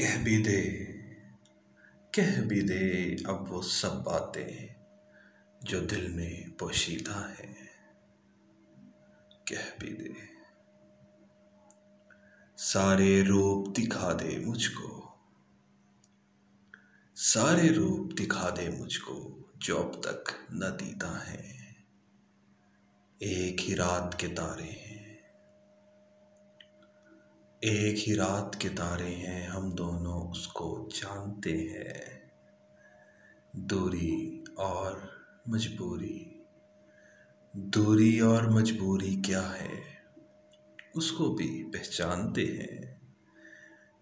کہہ بھی دے، کہہ بھی دے اب وہ سب باتیں جو دل میں پوشیدہ ہیں۔ کہہ بھی دے۔ سارے روپ دکھا دے مجھ کو۔ سارے روپ دکھا دے مجھ کو جو اب تک نہ دیتا ہے ایک ہی رات کے تارے ہیں۔ ایک ہی رات کے تارے ہیں، ہم دونوں اس کو جانتے ہیں۔ دوری اور مجبوری۔ دوری اور مجبوری کیا ہے؟ اس کو بھی پہچانتے ہیں۔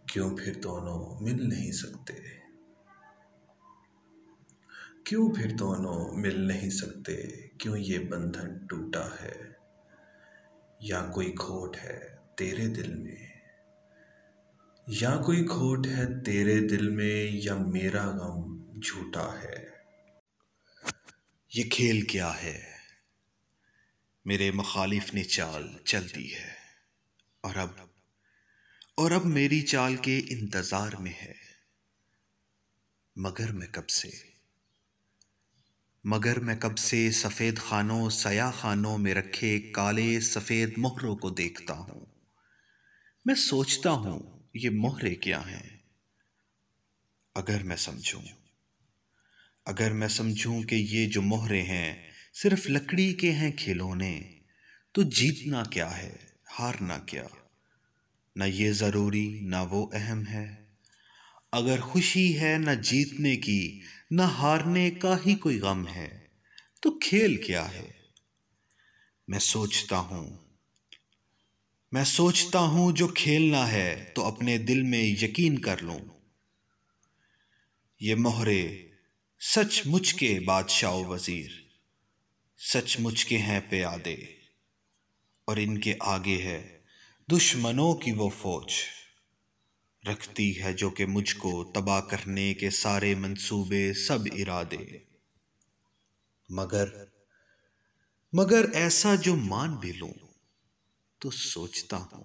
کیوں پھر دونوں مل نہیں سکتے؟ کیوں پھر دونوں مل نہیں سکتے؟ کیوں یہ بندھن ٹوٹا ہے؟ یا کوئی کھوٹ ہے تیرے دل میں؟ یا کوئی کھوٹ ہے تیرے دل میں یا میرا غم جھوٹا ہے؟ یہ کھیل کیا ہے؟ میرے مخالف نے چال چل دی ہے۔ اور اب اور اب میری چال کے انتظار میں ہے۔ مگر میں کب سے؟ مگر میں کب سے سفید خانوں، سیاہ خانوں میں رکھے کالے سفید مہروں کو دیکھتا ہوں۔ میں سوچتا ہوں یہ مہرے کیا ہیں؟ اگر میں سمجھوں، اگر میں سمجھوں کہ یہ جو مہرے ہیں صرف لکڑی کے ہیں کھلونے، تو جیتنا کیا ہے، ہارنا کیا؟ نہ یہ ضروری، نہ وہ اہم ہے۔ اگر خوشی ہے نہ جیتنے کی، نہ ہارنے کا ہی کوئی غم ہے، تو کھیل کیا ہے؟ میں سوچتا ہوں میں سوچتا ہوں جو کھیلنا ہے تو اپنے دل میں یقین کر لوں۔ یہ مہرے سچ مچ کے بادشاہ و وزیر، سچ مچ کے ہیں پیادے، اور ان کے آگے ہے دشمنوں کی وہ فوج۔ رکھتی ہے جو کہ مجھ کو تباہ کرنے کے سارے منصوبے سب ارادے۔ مگر مگر ایسا جو مان بھی لوں۔ تو سوچتا ہوں۔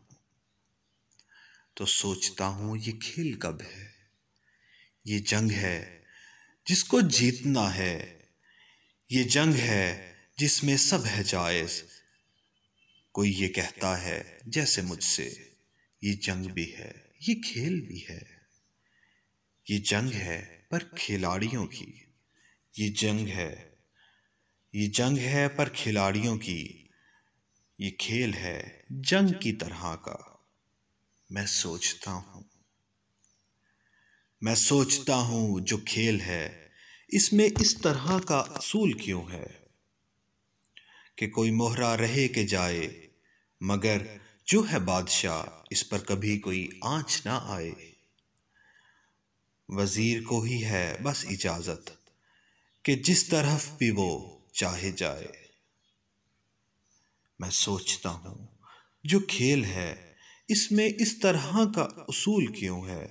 تو سوچتا ہوں یہ کھیل کب ہے؟ یہ جنگ ہے جس کو جیتنا ہے۔ یہ جنگ ہے جس میں سب ہے جائز۔ کوئی یہ کہتا ہے جیسے مجھ سے، یہ جنگ بھی ہے، یہ کھیل بھی ہے۔ یہ جنگ ہے پر کھلاڑیوں کی۔ یہ جنگ ہے، یہ جنگ ہے پر کھلاڑیوں کی۔ یہ کھیل ہے جنگ کی طرح کا۔ میں سوچتا ہوں۔ میں سوچتا ہوں جو کھیل ہے، اس میں اس طرح کا اصول کیوں ہے؟ کہ کوئی مہرا رہے کہ جائے، مگر جو ہے بادشاہ، اس پر کبھی کوئی آنچ نہ آئے۔ وزیر کو ہی ہے بس اجازت کہ جس طرف بھی وہ چاہے جائے۔ میں سوچتا ہوں، جو کھیل ہے، اس میں اس طرح کا اصول کیوں ہے؟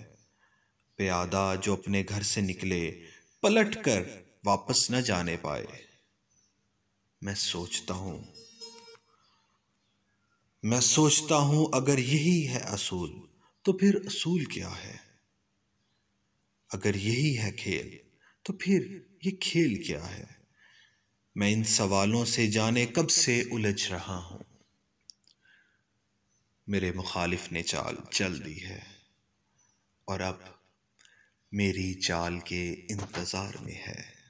پیادہ جو اپنے گھر سے نکلے، پلٹ کر واپس نہ جانے پائے۔ میں سوچتا ہوں، میں سوچتا ہوں اگر یہی ہے اصول، تو پھر اصول کیا ہے؟ اگر یہی ہے کھیل، تو پھر یہ کھیل کیا ہے؟ میں ان سوالوں سے جانے کب سے الجھ رہا ہوں۔ میرے مخالف نے چال چل دی ہے اور اب میری چال کے انتظار میں ہے۔